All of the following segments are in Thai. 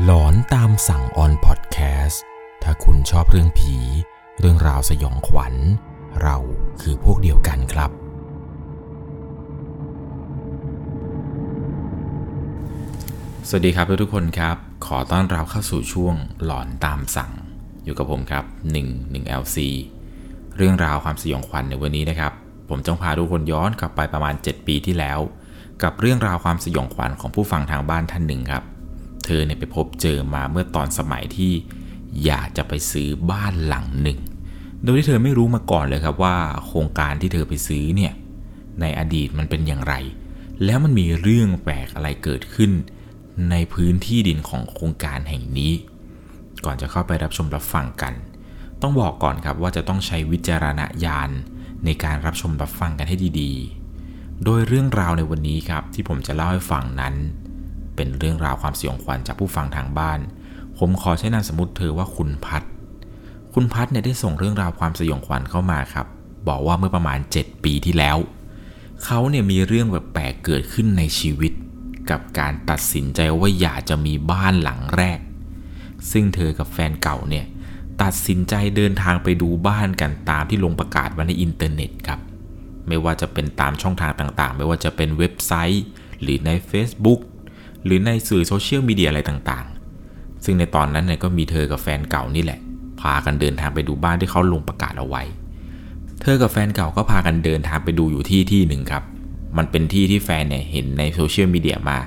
หลอนตามสั่งออนพอดแคสต์ถ้าคุณชอบเรื่องผี เรื่องราวสยองขวัญ เราคือพวกเดียวกันครับ สวัสดีครับทุกทุกคนครับ ขอต้อนรับเข้าสู่ช่วงหลอนตามสั่ง อยู่กับผมครับ1 1 LC เรื่องราวความสยองขวัญในวันนี้นะครับ ผมจะพาทุกคนย้อนกลับไปประมาณ 7 ปีที่แล้ว กับเรื่องราวความสยองขวัญของผู้ฟังทางบ้านท่านหนึ่งครับ เธอเนี่ยไปพบเจอมาเมื่อตอนสมัยที่อยากจะไปซื้อบ้านหลังหนึ่ง โดยที่เธอไม่รู้มาก่อนเลยครับว่า โครงการที่เธอไปซื้อเนี่ยในอดีตมันเป็นอย่างไร แล้วมันมีเรื่องแปลกอะไรเกิดขึ้น ในพื้นที่ดินของโครงการแห่งนี้ ก่อนจะเข้าไปรับชมรับฟังกัน ต้องบอกก่อนครับว่าจะต้องใช้วิจารณญาณในการรับชมรับฟังกันให้ดีๆ โดยเรื่องราวในวันนี้ครับที่ผมจะเล่าให้ฟังนั้น เป็นเรื่องราวความสยองขวัญจากผู้ฟังทางบ้าน ผมขอใช้นามสมมติเธอว่าคุณพัด คุณพัดเนี่ยได้ส่งเรื่องราวความสยองขวัญเข้ามาครับ บอกว่าเมื่อประมาณ 7 ปีที่แล้ว เขาเนี่ยมีเรื่องแบบแปลกเกิดขึ้นในชีวิต กับการตัดสินใจว่าอยากจะมีบ้านหลังแรก ซึ่งเธอกับแฟนเก่าเนี่ยตัดสินใจเดินทางไปดูบ้านกันตามที่ลงประกาศไว้ในอินเทอร์เน็ตครับ ไม่ว่าจะเป็นตามช่องทางต่างๆ ไม่ว่าจะเป็นเว็บไซต์ หรือใน Facebook หรือในสื่อโซเชียลมีเดียอะไรต่างๆ ซึ่งในตอนนั้นเนี่ยก็มีเธอกับแฟนเก่านี่แหละ พากันเดินทางไปดูบ้านที่เขาลงประกาศเอาไว้ เธอกับแฟนเก่าก็พากันเดินทางไปดูอยู่ที่ที่หนึ่งครับ มันเป็นที่ที่แฟนเนี่ยเห็นในโซเชียลมีเดียมา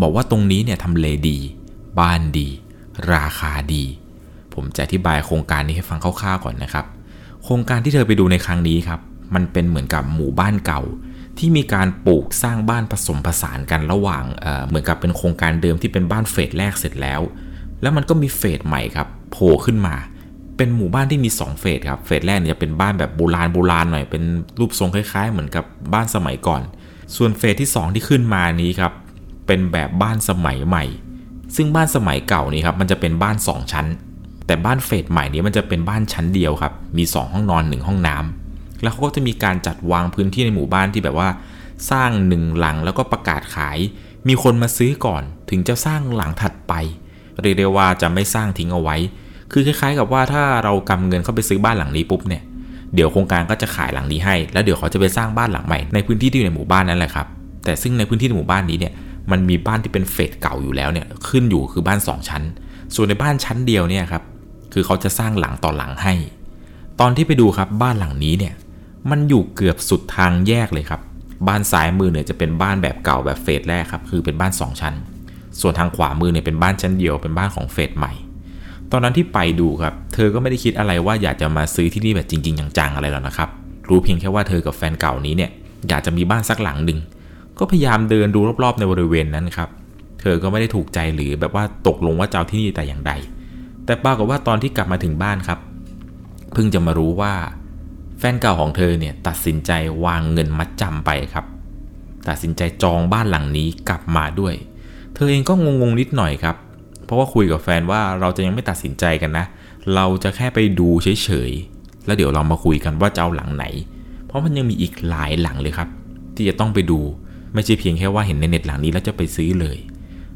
บอกว่าตรงนี้เนี่ยทำเลดี บ้านดี ราคาดี ผมจะอธิบายโครงการนี้ให้ฟังคร่าวๆก่อนนะครับ โครงการที่เธอไปดูในครั้งนี้ครับ มันเป็นเหมือนกับหมู่บ้านเก่า ที่มีการปลูกสร้างบ้านผสมผสานกันระหว่างเเหมือนกับเป็นโครงการเดิมที่เป็นบ้านเฟสแรกเสร็จแล้ว แล้วมันก็มีเฟสใหม่ครับโผล่ขึ้นมา เป็นหมู่บ้านที่มี 2 เฟสครับเฟสแรกเนี่ยจะเป็นบ้านแบบโบราณโบราณหน่อยเป็นรูปทรงคล้าย ๆ เหมือนกับบ้านสมัยก่อน ส่วนเฟสที่ 2 ที่ขึ้นมานี้ครับเป็นแบบบ้านสมัยใหม่ ซึ่งบ้านสมัยเก่านี่ครับมันจะเป็นบ้าน 2 ชั้น แต่บ้านเฟสใหม่นี้มันจะเป็นบ้านชั้นเดียวครับมี 2 ห้องนอน 1 ห้องน้ำ แล้วเขาก็จะมีการจัดวางพื้นที่ในหมู่บ้านที่แบบว่า สร้างหนึ่งหลังแล้วก็ประกาศขาย มีคนมาซื้อก่อนถึงจะสร้างหลังถัดไป เรียกได้ว่าจะไม่สร้างทิ้งเอาไว้ คือคล้ายๆ กับว่าถ้าเรากำเงินเข้าไปซื้อบ้านหลังนี้ปุ๊บเนี่ยเดี๋ยวโครงการก็จะขายหลังนี้ให้ แล้วเดี๋ยวเขาจะไปสร้างบ้านหลังใหม่ในพื้นที่ที่อยู่ในหมู่บ้านนั่นแหละครับ แต่ซึ่งในพื้นที่ในหมู่บ้านนี้เนี่ย มันมีบ้านที่เป็นเฟสเก่าอยู่แล้วเนี่ย ขึ้นอยู่คือบ้าน 2 ชั้น ส่วนในบ้านชั้นเดียวเนี่ยครับ คือเขาจะสร้างหลังต่อหลังให้ ตอนที่ไปดูครับบ้านหลังนี้เนี่ย มันอยู่เกือบสุดทางแยกเลยครับ บ้านซ้ายมือเนี่ยจะเป็นบ้านแบบเก่าแบบเฟสแรกครับคือเป็นบ้าน 2 ชั้น ส่วนทางขวามือเนี่ยเป็นบ้านชั้นเดียวเป็นบ้านของเฟสใหม่ ตอนนั้นที่ไปดูครับ เธอก็ไม่ได้คิดอะไรว่าอยากจะมาซื้อที่นี่แบบจริง ๆ จังๆอะไรหรอกนะครับ รู้เพียงแค่ว่าเธอกับแฟนเก่านี้เนี่ยอยากจะมีบ้านสักหลังหนึ่งก็พยายามเดินดูรอบๆในบริเวณนั้นครับ เธอก็ไม่ได้ถูกใจหรือแบบว่าตกลงว่าจะเอาที่นี่แต่อย่างใด แต่ปรากฏว่าตอนที่กลับมาถึงบ้านครับ เพิ่งจะมารู้ว่า แฟนเก่าของเธอเนี่ยตัดสินใจวางเงินมัดจำไปครับ ตัดสินใจจองบ้านหลังนี้กลับมาด้วย เธอเองก็งงๆนิดหน่อยครับ เพราะว่าคุยกับแฟนว่าเราจะยังไม่ตัดสินใจกันนะ เราจะแค่ไปดูเฉยๆ แล้วเดี๋ยวเรามาคุยกันว่าจะเอาหลังไหน เพราะมันยังมีอีกหลายหลังเลยครับ ที่จะต้องไปดู ไม่ใช่เพียงแค่ว่าเห็นในเน็ตหลังนี้แล้วจะไปซื้อเลย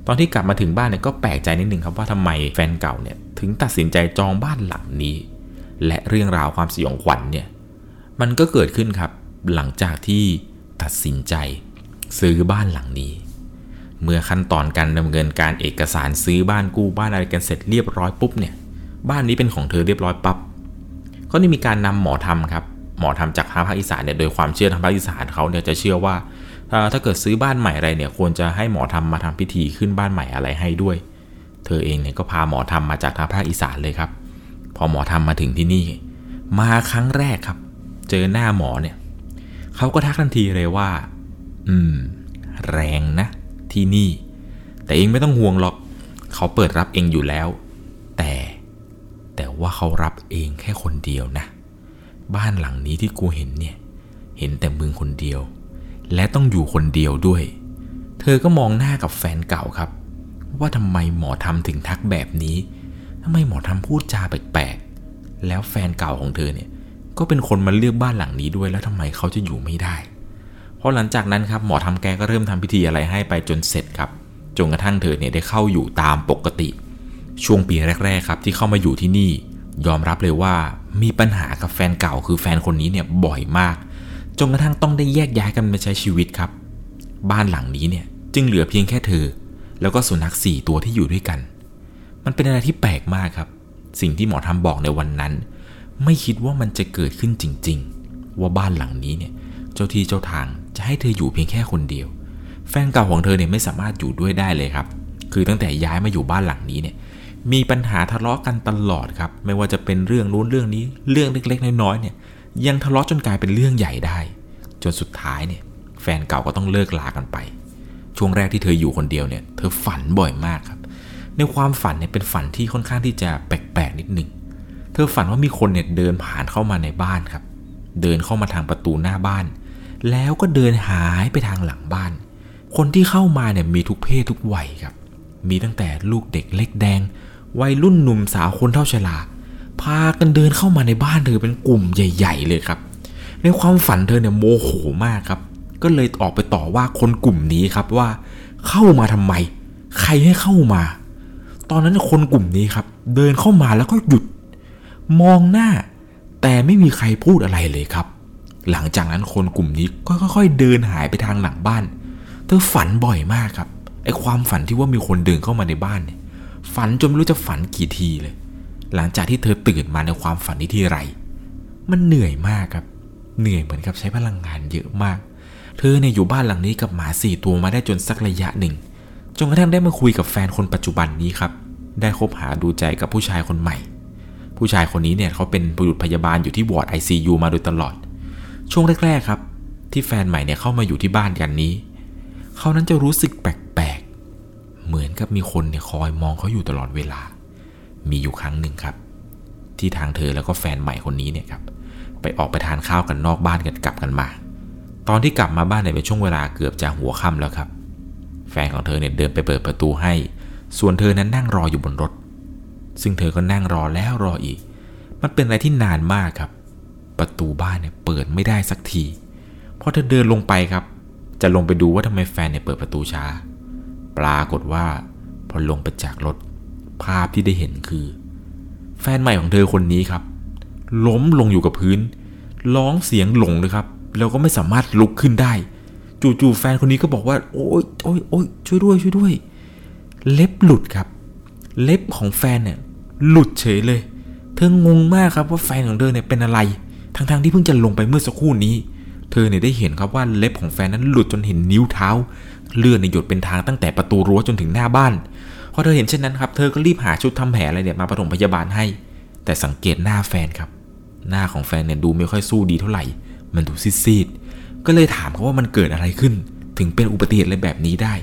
ตอนที่กลับมาถึงบ้านเนี่ยก็แปลกใจนิดนึงครับว่าทำไมแฟนเก่าเนี่ยถึงตัดสินใจจองบ้านหลังนี้ และเรื่องราวความสยองขวัญเนี่ย มันก็เกิดขึ้นครับ หลังจากที่ตัดสินใจ ซื้อบ้านหลังนี้ เมื่อขั้นตอนการดำเนินการเอกสารซื้อบ้านกู้บ้านอะไรกันเสร็จเรียบร้อยปุ๊บเนี่ย บ้านนี้เป็นของเธอเรียบร้อยปับ๊บก็ได้มีการนำหมอทำครับหมอทำจากทางภาคอีสานเนี่ยโดยความเชื่อทางภาคอีสานเขาเนี่ยจะเชื่อว่าถ้าเกิดซื้อบ้านใหม่อะไรเนี่ยควรจะให้หมอทำมาทำพิธีขึ้นบ้านใหม่อะไรให้ด้วย เธอเองเนี่ยก็พาหมอทำมาจากทางภาคอีสานเลยครับ พอหมอทำมาถึงที่นี่ มาครั้งแรกครับ เจอหน้าหมอเนี่ยเขาก็ทักทันทีเลยว่า อืม แรงนะ ที่นี่ แต่เองไม่ต้องห่วงหรอก เขาเปิดรับเองอยู่แล้ว แต่ แต่ว่าเขารับเองแค่คนเดียวนะ บ้านหลังนี้ที่กูเห็นเนี่ย เห็นแต่มึงคนเดียว และต้องอยู่คนเดียวด้วย เธอก็มองหน้ากับแฟนเก่าครับ ว่าทำไมหมอทำถึงทักแบบนี้ทำไมหมอทำพูดจาแปลกๆ แล้วแฟนเก่าของเธอเนี่ย ก็เป็นคนมาเลือกบ้านหลังนี้ด้วยแล้วทำไมเขาจะอยู่ไม่ได้ เพราะหลังจากนั้นครับหมอทำแกก็เริ่มทำพิธีอะไรให้ไปจนเสร็จครับจนกระทั่งเธอเนี่ยได้เข้าอยู่ตามปกติ ช่วงปีแรก ๆ ครับ ที่เข้ามาอยู่ที่นี่ ยอมรับเลยว่ามีปัญหากับแฟนเก่าคือแฟนคนนี้เนี่ยบ่อยมากจนกระทั่งต้องได้แยกย้ายกันไปใช้ชีวิตครับ บ้านหลังนี้เนี่ยจึงเหลือเพียงแค่เธอ แล้วก็สุนัขสี่ตัวที่อยู่ด้วยกัน มันเป็นอะไรที่แปลกมากครับ สิ่งที่หมอทำบอกในวันนั้น ไม่คิดว่ามันจะเกิดขึ้นจริง ๆ ว่าบ้านหลังนี้เนี่ย เจ้าที่เจ้าทางจะให้เธออยู่เพียงแค่คนเดียว แฟนเก่าของเธอเนี่ยไม่สามารถอยู่ด้วยได้เลยครับ คือตั้งแต่ย้ายมาอยู่บ้านหลังนี้เนี่ย มีปัญหาทะเลาะกันตลอดครับ ไม่ว่าจะเป็นเรื่องนู้นเรื่องนี้ เรื่องเล็กๆ น้อยๆเนี่ย ยังทะเลาะจนกลายเป็นเรื่องใหญ่ได้ จนสุดท้ายเนี่ย แฟนเก่าก็ต้องเลิกลากันไป ช่วงแรกที่เธออยู่คนเดียวเนี่ย เธอฝันบ่อยมากครับ ในความฝันเนี่ยเป็นฝันที่ค่อนข้างที่จะแปลกๆนิดหนึ่ง เธอฝันว่ามีคนเนี่ยเดินผ่านเข้ามาในบ้านครับ เดินเข้ามาทางประตูหน้าบ้าน แล้วก็เดินหายไปทางหลังบ้าน คนที่เข้ามาเนี่ยมีทุกเพศทุกวัยครับ มีตั้งแต่ลูกเด็กเล็กแดง วัยรุ่นหนุ่มสาวคนเท่าชรา พากันเดินเข้ามาในบ้านเธอเป็นกลุ่มใหญ่ ๆ เลยครับ ในความฝันเธอเนี่ยโมโหมากครับ ก็เลยออกไปต่อว่าคนกลุ่มนี้ครับว่า เข้ามาทำไม ใครให้เข้ามา ตอนนั้นคนกลุ่มนี้ครับ เดินเข้ามาแล้วก็หยุด มองหน้า แต่ไม่มีใครพูดอะไรเลยครับ หลังจากนั้นคนกลุ่มนี้ก็ค่อยๆเดินหายไปทางหลังบ้าน เธอฝันบ่อยมากครับไอความฝันที่ว่ามีคนเดินเข้ามาในบ้านเนี่ย ฝันจนไม่รู้จะฝันกี่ทีเลย หลังจากที่เธอตื่นมาในความฝันนี้ทีไร มันเหนื่อยมากครับ เหนื่อยเหมือนกับใช้พลังงานเยอะมาก เธอเนี่ยอยู่บ้านหลังนี้กับหมาสี่ตัวมาได้จนสักระยะหนึ่ง จนกระทั่งได้มาคุยกับแฟนคนปัจจุบันนี้ครับ ได้คบหาดูใจกับผู้ชายคนใหม่ ผู้ชายคนนี้เนี่ยเขาเป็นบุรุษพยาบาลอยู่ที่วอร์ด ICU มาโดยตลอด ช่วงแรกๆครับ ที่แฟนใหม่เนี่ยเข้ามาอยู่ที่บ้านกันนี้ เขานั้นจะรู้สึกแปลกๆ เหมือนกับมีคนเนี่ยคอยมองเขาอยู่ตลอดเวลา มีอยู่ครั้งหนึ่งครับ ที่ทางเธอแล้วก็แฟนใหม่คนนี้เนี่ยครับไปออกไปทานข้าวกันนอกบ้านกันกลับกันมา ตอนที่กลับมาบ้านเนี่ยเป็นช่วงเวลาเกือบจะหัวค่ำแล้วครับ แฟนของเธอเนี่ยเดินไปเปิดประตูให้ ส่วนเธอนั้นนั่งรออยู่บนรถ ซึ่งเธอก็นั่งรอแล้วรออีก มันเป็นอะไรที่นานมากครับ ประตูบ้านเนี่ยเปิดไม่ได้สักทีพอเธอเดินลงไปครับ จะลงไปดูว่าทำไมแฟนเนี่ยเปิดประตูช้า ปรากฏว่า พอลงไปจากรถภาพที่ได้เห็นคือ แฟนใหม่ของเธอคนนี้ครับ ล้มลงอยู่กับพื้น ร้องเสียงหลงเลยครับ แล้วก็ไม่สามารถลุกขึ้นได้ จู่ๆแฟนคนนี้ก็บอกว่า โอ๊ยโอ๊ยโอ๊ยช่วยด้วยช่วยด้วย เล็บหลุดครับ เล็บของแฟนเนี่ย หลุดเฉยเลย เธองงมากครับว่าแฟนของเธอเนี่ยเป็นอะไร ทั้งๆที่เพิ่งจะลงไปเมื่อสักครู่นี้ เธอเนี่ยได้เห็นครับว่าเล็บของแฟนนั้นหลุดจนเห็นนิ้วเท้า เลือดในหยดเป็นทางตั้งแต่ประตูรั้วจนถึงหน้าบ้าน พอเธอเห็นเช่นนั้นครับ เธอก็รีบหาชุดทำแผลอะไรเนี่ยมาปฐมพยาบาลให้ แต่สังเกตหน้าแฟนครับ หน้าของแฟนเนี่ยดูไม่ค่อยสู้ดีเท่าไหร่ มันดูซีดๆ ก็เลยถามเขาว่ามันเกิดอะไรขึ้น ถึงเป็นอุบัติเหตุอะไรแบบนี้ได้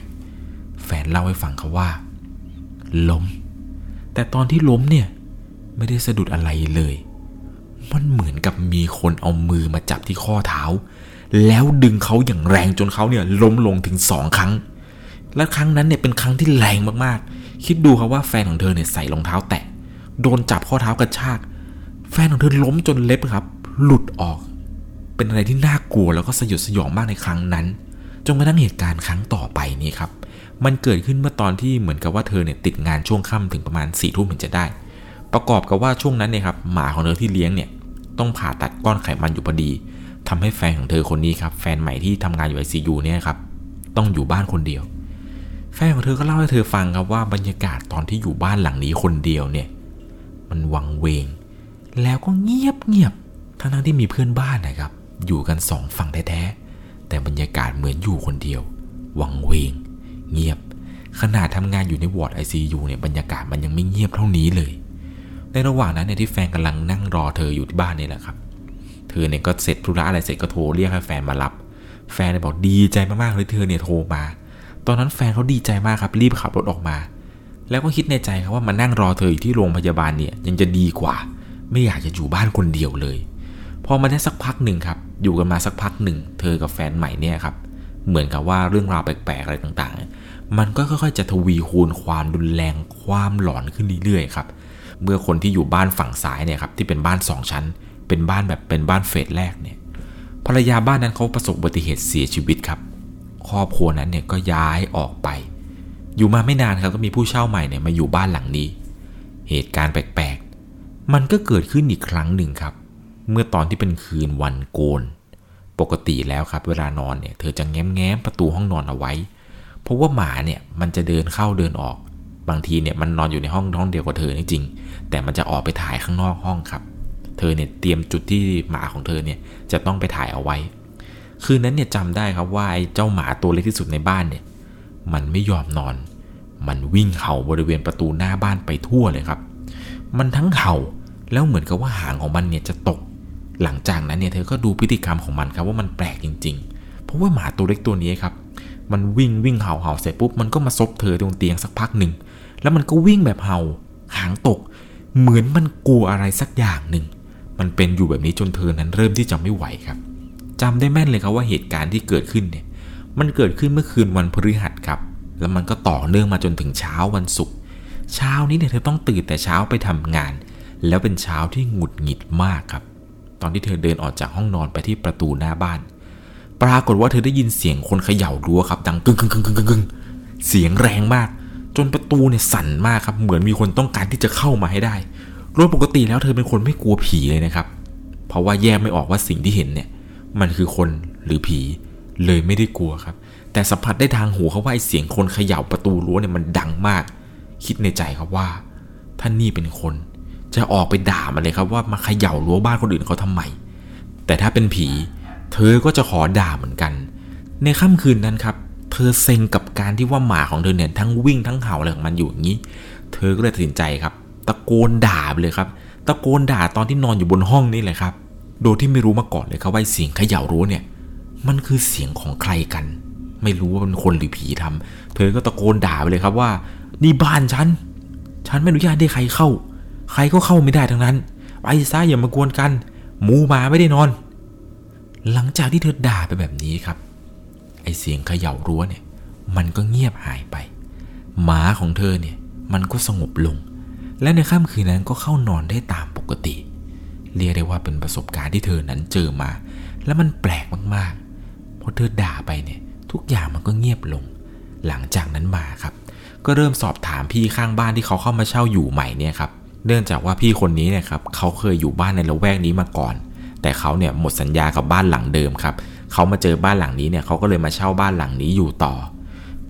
แฟนเล่าให้ฟังเขาว่า ล้ม แต่ตอนที่ล้มเนี่ยไม่ได้สะดุดอะไรเลย มันเหมือนกับมีคนเอามือมาจับที่ข้อเท้า แล้วดึงเขาอย่างแรงจนเขาเนี่ยล้มลงถึงสองครั้ง และครั้งนั้นเนี่ยเป็นครั้งที่แรงมากๆ คิดดูครับว่าแฟนของเธอเนี่ยใส่รองเท้าแตะ โดนจับข้อเท้ากระชาก แฟนของเธอล้มจนเล็บครับ หลุดออก เป็นอะไรที่น่ากลัวแล้วก็สยดสยองมากในครั้งนั้น จนกระทั่งเหตุการณ์ครั้งต่อไปนี้ครับ มันเกิดขึ้นเมื่อตอนที่เหมือนกับว่าเธอเนี่ยติดงานช่วงค่ำถึงประมาณ4ี่ทุ่มถึงจะได้ ประกอบกับว่าช่วงนั้นเนี่ยครับหมาของเธอที่เลี้ยงเนี่ยต้องผ่าตัดก้อนไขมันอยู่พอดีทำให้แฟนของเธอคนนี้ครับแฟนใหม่ที่ทำงานอยู่ไอซียูเนี่ยครับต้องอยู่บ้านคนเดียว แฟนของเธอก็เล่าให้เธอฟังครับว่าบรรยากาศตอนที่อยู่บ้านหลังนี้คนเดียวเนี่ยมันวังเวง แล้วก็เงียบเงียบทั้งทั้งที่มีเพื่อนบ้านนะครับอยู่กันสองฝั่งแท้ๆแต่บรรยากาศเหมือนอยู่คนเดียว วังเวง เงียบ ขนาดทำงานอยู่ในวอร์ด ICU เนี่ยบรรยากาศมันยังไม่เงียบเท่านี้เลย ในระหว่างนั้นเนี่ยที่แฟนกำลังนั่งรอเธออยู่ที่บ้านนี่แหละครับ เธอเนี่ยก็เสร็จธุระอะไรเสร็จก็โทรเรียกให้แฟนมารับ แฟนเนี่ยบอกดีใจมากๆเลยเธอเนี่ยโทรมา ตอนนั้นแฟนเขาดีใจมากครับรีบขับรถออกมา แล้วก็คิดในใจครับว่ามานั่งรอเธออยู่ที่โรงพยาบาลเนี่ยยังจะดีกว่า ไม่อยากจะอยู่บ้านคนเดียวเลยพอมาได้สักพักหนึ่งครับ อยู่กันมาสักพักหนึ่ง เธอกับแฟนใหม่เนี่ยครับ เหมือนกับว่าเรื่องราวแปลกๆอะไรต่างๆ มันก็ค่อยๆ จะทวีคูณความรุนแรงความหลอนขึ้นเรื่อยๆครับ เมื่อคนที่อยู่บ้านฝั่งซ้ายเนี่ยครับที่เป็นบ้านสองชั้น เป็นบ้านแบบเป็นบ้านเฟสแรกเนี่ยภรรยาบ้านนั้นเขาประสบอุบัติเหตุเสียชีวิตครับ ครอบครัวนั้นเนี่ยก็ย้ายออกไป อยู่มาไม่นานครับก็มีผู้เช่าใหม่เนี่ยมาอยู่บ้านหลังนี้ เหตุการณ์แปลกๆ มันก็เกิดขึ้นอีกครั้งหนึ่งครับ เมื่อตอนที่เป็นคืนวันโกน ปกติแล้วครับเวลานอนเนี่ยเธอจะแง้มแง้มประตูห้องนอนเอาไว้ เพราะว่าหมาเนี่ยมันจะเดินเข้าเดินออก บางทีเนี่ยมันนอนอยู่ในห้องห้องเดียวกับเธอจริงๆแต่มันจะออกไปถ่ายข้างนอกห้องครับ เธอเนี่ยเตรียมจุดที่หมาของเธอเนี่ยจะต้องไปถ่ายเอาไว้ คืนนั้นเนี่ยจำได้ครับว่าไอ้เจ้าหมาตัวเล็กที่สุดในบ้านเนี่ยมันไม่ยอมนอน มันวิ่งเห่าบริเวณประตูหน้าบ้านไปทั่วเลยครับ มันทั้งเห่าแล้วเหมือนกับว่าหางของมันเนี่ยจะตก หลังจากนั้นเนี่ยเธอก็ดูพฤติกรรมของมันครับว่ามันแปลกจริง ๆ เพราะว่าหมาตัวเล็กตัวนี้ครับ มันวิ่งวิ่งเห่าเห่าเสร็จปุ๊บมันก็มาซบเธอตรงเตียงสักพักหนึ่ง แล้วมันก็วิ่งแบบเห่าหางตก เหมือนมันกลัวอะไรสักอย่างหนึ่ง มันเป็นอยู่แบบนี้จนเธอนั้นเริ่มที่จะไม่ไหวครับจำได้แม่นเลยครับว่าเหตุการณ์ที่เกิดขึ้นเนี่ย มันเกิดขึ้นเมื่อคืนวันพฤหัสครับ แล้วมันก็ต่อเนื่องมาจนถึงเช้าวันศุกร์ เช้านี้เนี่ยเธอต้องตื่นแต่เช้าไปทำงาน แล้วเป็นเช้าที่หงุดหงิดมากครับ ตอนที่เธอเดินออกจากห้องนอนไปที่ประตูหน้าบ้าน ปรากฏว่าเธอได้ยินเสียงคนเขย่ารั้วครับ ดังกึ่งกึ่งกึ่งกึ่งกึ่งเสียงแรงมาก จนประตูเนี่ยสั่นมากครับ เหมือนมีคนต้องการที่จะเข้ามาให้ได้โดยปกติแล้วเธอเป็นคนไม่กลัวผีเลยนะครับ เพราะว่าแยกไม่ออกว่าสิ่งที่เห็นเนี่ย มันคือคนหรือผีเลยไม่ได้กลัวครับ แต่สัมผัสได้ทางหูเขาว่าไอเสียงคนเขย่าประตูรั้วเนี่ยมันดังมาก คิดในใจครับว่าท่านนี่เป็นคน จะออกไปด่ามันเลยครับว่ามาเขย่ารั้วบ้านคนอื่นเขาทำไมแต่ถ้าเป็นผี เธอก็จะขอด่าเหมือนกัน ในค่ำคืนนั้นครับ เธอเซ็งกับการที่ว่าหมาของเธอเนี่ยทั้งวิ่งทั้งเห่าอะไรของมันอยู่อย่างนี้ เธอก็เลยตัดสินใจครับ ตะโกนด่าไปเลยครับ ตะโกนด่าตอนที่นอนอยู่บนห้องนี่แหละครับ โดยที่ไม่รู้มาก่อนเลยครับว่าเสียงเขย่ารั้วเนี่ย มันคือเสียงของใครกัน ไม่รู้ว่าเป็นคนหรือผีทำเธอก็ตะโกนด่าไปเลยครับว่า นี่บ้านฉัน ฉันไม่อนุญาตให้ใครเข้า ใครก็เข้าไม่ได้ทั้งนั้น ไปซะอย่ามากวนกัน หมูมาไม่ได้นอน หลังจากที่เธอด่าไปแบบนี้ครับ ไอเสียงเขย่ารั้วเนี่ย มันก็เงียบหายไป หมาของเธอเนี่ย มันก็สงบลง และในค่ำคืนนั้นก็เข้านอนได้ตามปกติ เรียกได้ว่าเป็นประสบการณ์ที่เธอนั้นเจอมา และมันแปลกมากๆ เพราะเธอด่าไปเนี่ย ทุกอย่างมันก็เงียบลง หลังจากนั้นมาครับ ก็เริ่มสอบถามพี่ข้างบ้านที่เขาเข้ามาเช่าอยู่ใหม่เนี่ยครับ เนื่องจากว่าพี่คนนี้เนี่ยครับเขาเคยอยู่บ้านในละแวกนี้มาก่อน แต่เขาเนี่ยหมดสัญญากับบ้านหลังเดิมครับเขามาเจอบ้านหลังนี้เนี่ยเขาก็เลยมาเช่าบ้านหลังนี้อยู่ต่อ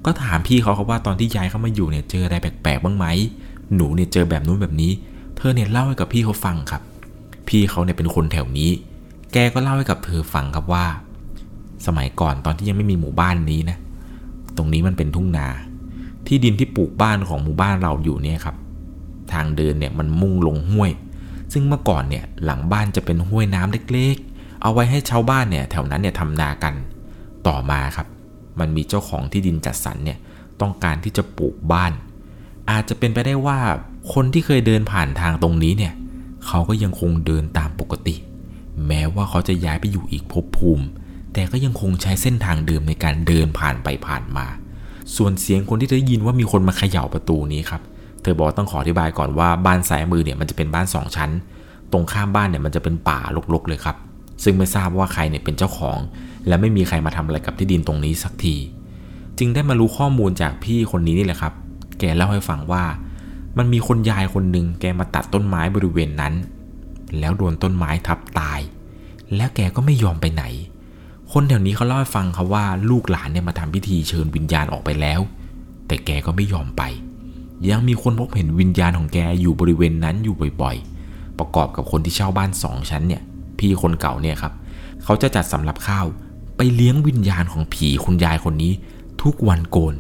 ก็ถามพี่เขาครับว่าตอนที่ย้ายเข้ามาอยู่เนี่ยเจออะไรแปลกๆบ้างไหมหนูเนี่ยเจอแบบนู้นแบบนี้ เธอเนี่ยเล่าให้กับพี่เขาฟังครับ พี่เขาเนี่ยเป็นคนแถวนี้ แกก็เล่าให้กับเธอฟังครับว่า สมัยก่อนตอนที่ยังไม่มีหมู่บ้านนี้นะตรงนี้มันเป็นทุ่งนา ที่ดินที่ปลูกบ้านของหมู่บ้านเราอยู่เนี่ยครับ ทางเดินเนี่ยมันมุ่งลงห้วย ซึ่งเมื่อก่อนเนี่ยหลังบ้านจะเป็นห้วยน้ำเล็กๆ เอาไว้ให้ชาวบ้านเนี่ยแถวนั้นเนี่ยทำนากัน ต่อมาครับ มันมีเจ้าของที่ดินจัดสรรเนี่ยต้องการที่จะปลูกบ้าน อาจจะเป็นไปได้ว่าคนที่เคยเดินผ่านทางตรงนี้เนี่ยเขาก็ยังคงเดินตามปกติ แม้ว่าเขาจะย้ายไปอยู่อีกภพภูมิ แต่ก็ยังคงใช้เส้นทางเดิมในการเดินผ่านไปผ่านมา ส่วนเสียงคนที่ได้ยินว่ามีคนมาเขย่าประตูนี้ครับ เธอบอกต้องขออธิบายก่อนว่าบ้านซ้ายมือเนี่ยมันจะเป็นบ้านสองชั้น ตรงข้ามบ้านเนี่ยมันจะเป็นป่ารกๆเลยครับ ซึ่งไม่ทราบว่าใครเนี่ยเป็นเจ้าของ และไม่มีใครมาทำอะไรกับที่ดินตรงนี้สักที จึงได้มารู้ข้อมูลจากพี่คนนี้นี่แหละครับ แกเล่าให้ฟังว่า มันมีคนยายคนหนึ่งแกมาตัดต้นไม้บริเวณนั้น แล้วโดนต้นไม้ทับตาย แล้วแกก็ไม่ยอมไปไหน คนแถวนี้เขาเล่าให้ฟังครับว่าลูกหลานเนี่ยมาทำพิธีเชิญวิญญาณออกไปแล้ว แต่แกก็ไม่ยอมไป ยังมีคนพบเห็นวิญญาณของแกอยู่บริเวณนั้นอยู่บ่อยๆ ประกอบกับคนที่เช่าบ้านสองชั้นเนี่ย พี่คนเก่าเนี่ยครับ เขาจะจัดสำรับข้าวไปเลี้ยงวิญญาณของผีคุณยายคนนี้ ทุกวันโกน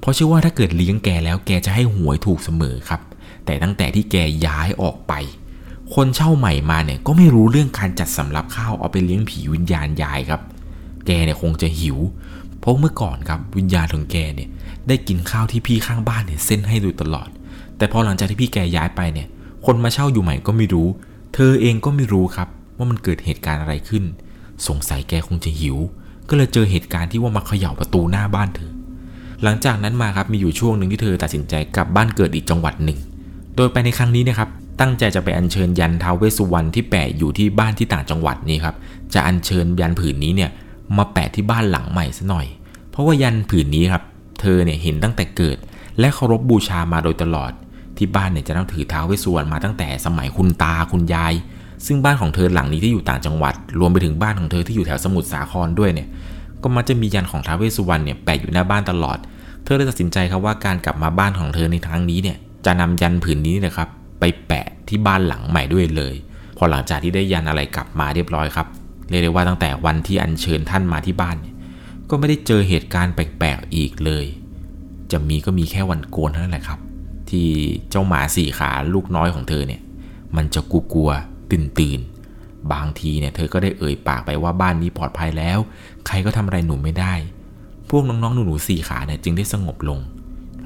เพราะเชื่อว่าถ้าเกิดเลี้ยงแกแล้วแกจะให้หวยถูกเสมอครับ แต่ตั้งแต่ที่แกย้ายออกไป คนเช่าใหม่มาเนี่ยก็ไม่รู้เรื่องการจัดสำรับข้าวเอาไปเลี้ยงผีวิญญาณยายครับ แกเนี่ยคงจะหิว เพราะเมื่อก่อนครับวิญญาณของแกเนี่ย ได้กินข้าวที่พี่ข้างบ้านเนี่ยเส้นให้โดยตลอด แต่พอหลังจากที่พี่แกย้ายไปเนี่ย คนมาเช่าอยู่ใหม่ก็ไม่รู้ เธอเองก็ไม่รู้ครับ ว่ามันเกิดเหตุการณ์อะไรขึ้น สงสัยแกคงจะหิว ก็เลยเจอเหตุการณ์ที่ว่ามาเขย่าประตูหน้าบ้านเธอ หลังจากนั้นมาครับมีอยู่ช่วงหนึ่งที่เธอตัดสินใจกลับบ้านเกิดอีกจังหวัดหนึ่ง โดยไปในครั้งนี้นะครับตั้งใจจะไปอัญเชิญยันท้าวเวสสุวรรณที่แปะอยู่ที่บ้านที่ต่างจังหวัดนี้ครับ จะอัญเชิญยันผืนนี้เนี่ยมาแปะที่บ้านหลังใหม่ซะหน่อย เพราะว่ายันผืนนี้ครับ เธอเนี่ยเห็นตั้งแต่เกิด และเคารพบบูชามาโดยตลอด ที่บ้านเนี่ยจะต้องถือท้าวเวสสุวรรณมาตั้งแต่สมัยคุณตาคุณยาย ซึ่งบ้านของเธอหลังนี้ที่อยู่ต่างจังหวัด รวมไปถึงบ้านของเธอที่อยู่แถวสมุทรสาครด้วยเนี่ยก็มักจะมียันของท้าวเวสสุวรรณเนี่ยแปะอยู่หน้าบ้านตลอด เธอเลยตัดสินใจครับว่าการกลับมาบ้านของเธอในครั้งนี้เนี่ยจะนำยันผืนนี้นะครับไปแปะที่บ้านหลังใหม่ด้วยเลย พอหลังจากที่ได้ยันอะไรกลับมาเรียบร้อยครับเรียกได้ว่าตั้งแต่วันที่อัญเชิญท่านมาที่บ้านเนี่ย ก็ไม่ได้เจอเหตุการณ์แปลกๆอีกเลย จะมีก็มีแค่วันโกนเท่านั้นแหละครับ ที่เจ้าหมาสี่ขาลูกน้อยของเธอเนี่ย มันจะกลัวๆตื่นตื่นๆบางทีเนี่ยเธอก็ได้เอ่ยปากไปว่าบ้านนี้ปลอดภัยแล้ว ใครก็ทำอะไรหนูไม่ได้ พวกน้องๆหนูๆสี่ขาเนี่ยจึงได้สงบลง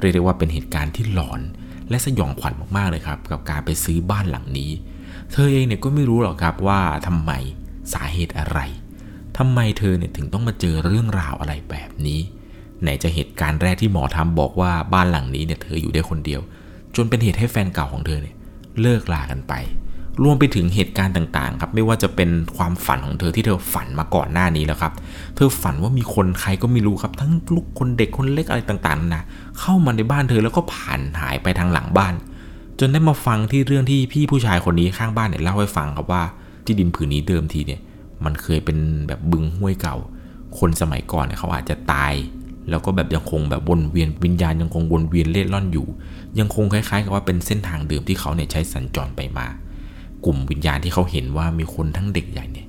เรียกได้ว่าเป็นเหตุการณ์ที่หลอน และสยองขวัญมากๆเลยครับ กับการไปซื้อบ้านหลังนี้ เธอเองเนี่ยก็ไม่รู้หรอกครับว่าทำไมสาเหตุอะไร ทำไมเธอเนี่ยถึงต้องมาเจอเรื่องราวอะไรแบบนี้ ไหนจะเหตุการณ์แรกที่หมอทำบอกว่าบ้านหลังนี้เนี่ยเธออยู่ได้คนเดียว จนเป็นเหตุให้แฟนเก่าของเธอเนี่ยเลิกลากันไปรวมไปถึงเหตุการณ์ต่างๆครับไม่ว่าจะเป็นความฝันของเธอที่เธอฝันมาก่อนหน้านี้แล้วครับ เธอฝันว่ามีคนใครก็ไม่รู้ครับ ทั้งลูกคนเด็กคนเล็กอะไรต่างๆนะเข้ามาในบ้านเธอแล้วก็ผ่านหายไปทางหลังบ้าน จนได้มาฟังที่เรื่องที่พี่ผู้ชายคนนี้ข้างบ้านเนี่ยเล่าให้ฟังครับว่าที่ดินผืนนี้เดิมทีเนี่ย มันเคยเป็นแบบบึงห้วยเก่า คนสมัยก่อนเนี่ยเขาอาจจะตาย แล้วก็แบบยังคงแบบวนเวียนวิญญาณยังคงวนเวียนเล่ร่อนอยู่ ยังคงคล้ายๆ กับว่าเป็นเส้นทางเดิมที่เขาเนี่ยใช้สัญจรไปมา กลุ่มวิญญาณที่เขาเห็นว่ามีคนทั้งเด็กใหญ่เนี่ย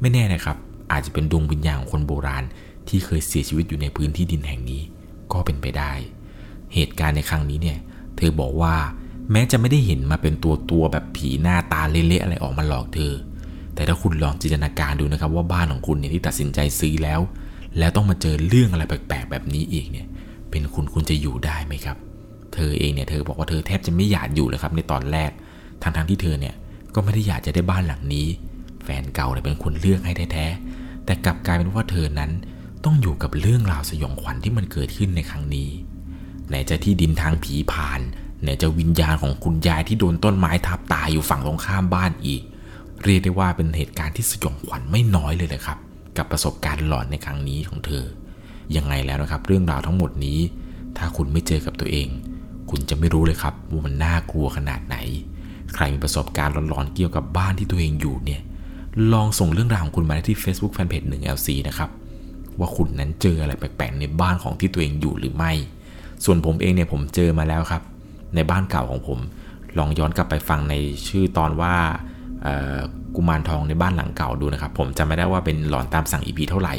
ไม่แน่นะครับ อาจจะเป็นดวงวิญญาณของคนโบราณ ที่เคยเสียชีวิตอยู่ในพื้นที่ดินแห่งนี้ ก็เป็นไปได้ เหตุการณ์ในครั้งนี้เนี่ย เธอบอกว่าแม้จะไม่ได้เห็นมาเป็นตัวตัวแบบผีหน้าตาเละๆอะไรออกมาหลอกเธอ แต่ถ้าคุณลองจินตนาการดูนะครับว่าบ้านของคุณเนี่ยที่ตัดสินใจซื้อแล้ว แล้วต้องมาเจอเรื่องอะไรแปลกๆ แบบนี้อีกเนี่ย เป็นคุณคุณจะอยู่ได้ไหมครับ เธอเองเนี่ยเธอบอกว่าเธอแทบจะไม่อยากอยู่เลยครับในตอนแรกทั้งๆที่เธอเนี่ยก็ไม่ได้อยากจะได้บ้านหลังนี้ แฟนเก่าเนี่ยเป็นคนเลือกให้แท้ๆแต่กลับกลายเป็นว่าเธอนั้นต้องอยู่กับเรื่องราวสยองขวัญที่มันเกิดขึ้นในครั้งนี้ไหนจะที่ดินทางผีผ่านไหนจะวิญญาณของคุณยายที่โดนต้นไม้ทับตายอยู่ฝั่งตรงข้ามบ้านอีก เรียกได้ว่าเป็นเหตุการณ์ที่สยองขวัญไม่น้อยเลยเลยครับ กับประสบการณ์หลอนในครั้งนี้ของเธอ ยังไงแล้วนะครับ เรื่องราวทั้งหมดนี้ ถ้าคุณไม่เจอกับตัวเอง คุณจะไม่รู้เลยครับว่ามันน่ากลัวขนาดไหน ใครมีประสบการณ์หลอนๆเกี่ยวกับบ้านที่ตัวเองอยู่เนี่ย ลองส่งเรื่องราวของคุณมาได้ที่ Facebook Fanpage 1 LC นะครับ ว่าคุณนั้นเจออะไรแปลกๆในบ้านของที่ตัวเองอยู่หรือไม่ ส่วนผมเองเนี่ยผมเจอมาแล้วครับ ในบ้านเก่าของผม ลองย้อนกลับไปฟังในชื่อตอนว่า กุมารทองในบ้านหลังเก่าดูนะครับ ผมจำไม่ได้ว่าเป็นหลอนตามสั่งอีพีเท่าไหร่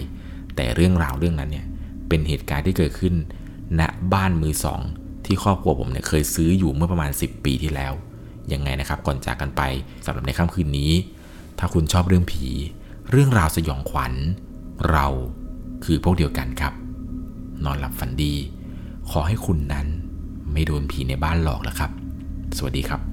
แต่เรื่องราวเรื่องนั้นเนี่ยเป็นเหตุการณ์ที่เกิดขึ้นณบ้านมือสองที่ครอบครัวผมเนี่ยเคยซื้ออยู่เมื่อประมาณ 10 ปีที่แล้วยังไงนะครับก่อนจากกันไปสำหรับในค่ำคืนนี้ ถ้าคุณชอบเรื่องผี เรื่องราวสยองขวัญ เราคือพวกเดียวกันครับ นอนหลับฝันดี ขอให้คุณนั้นไม่โดนผีในบ้านหลอกแล้วครับ สวัสดีครับ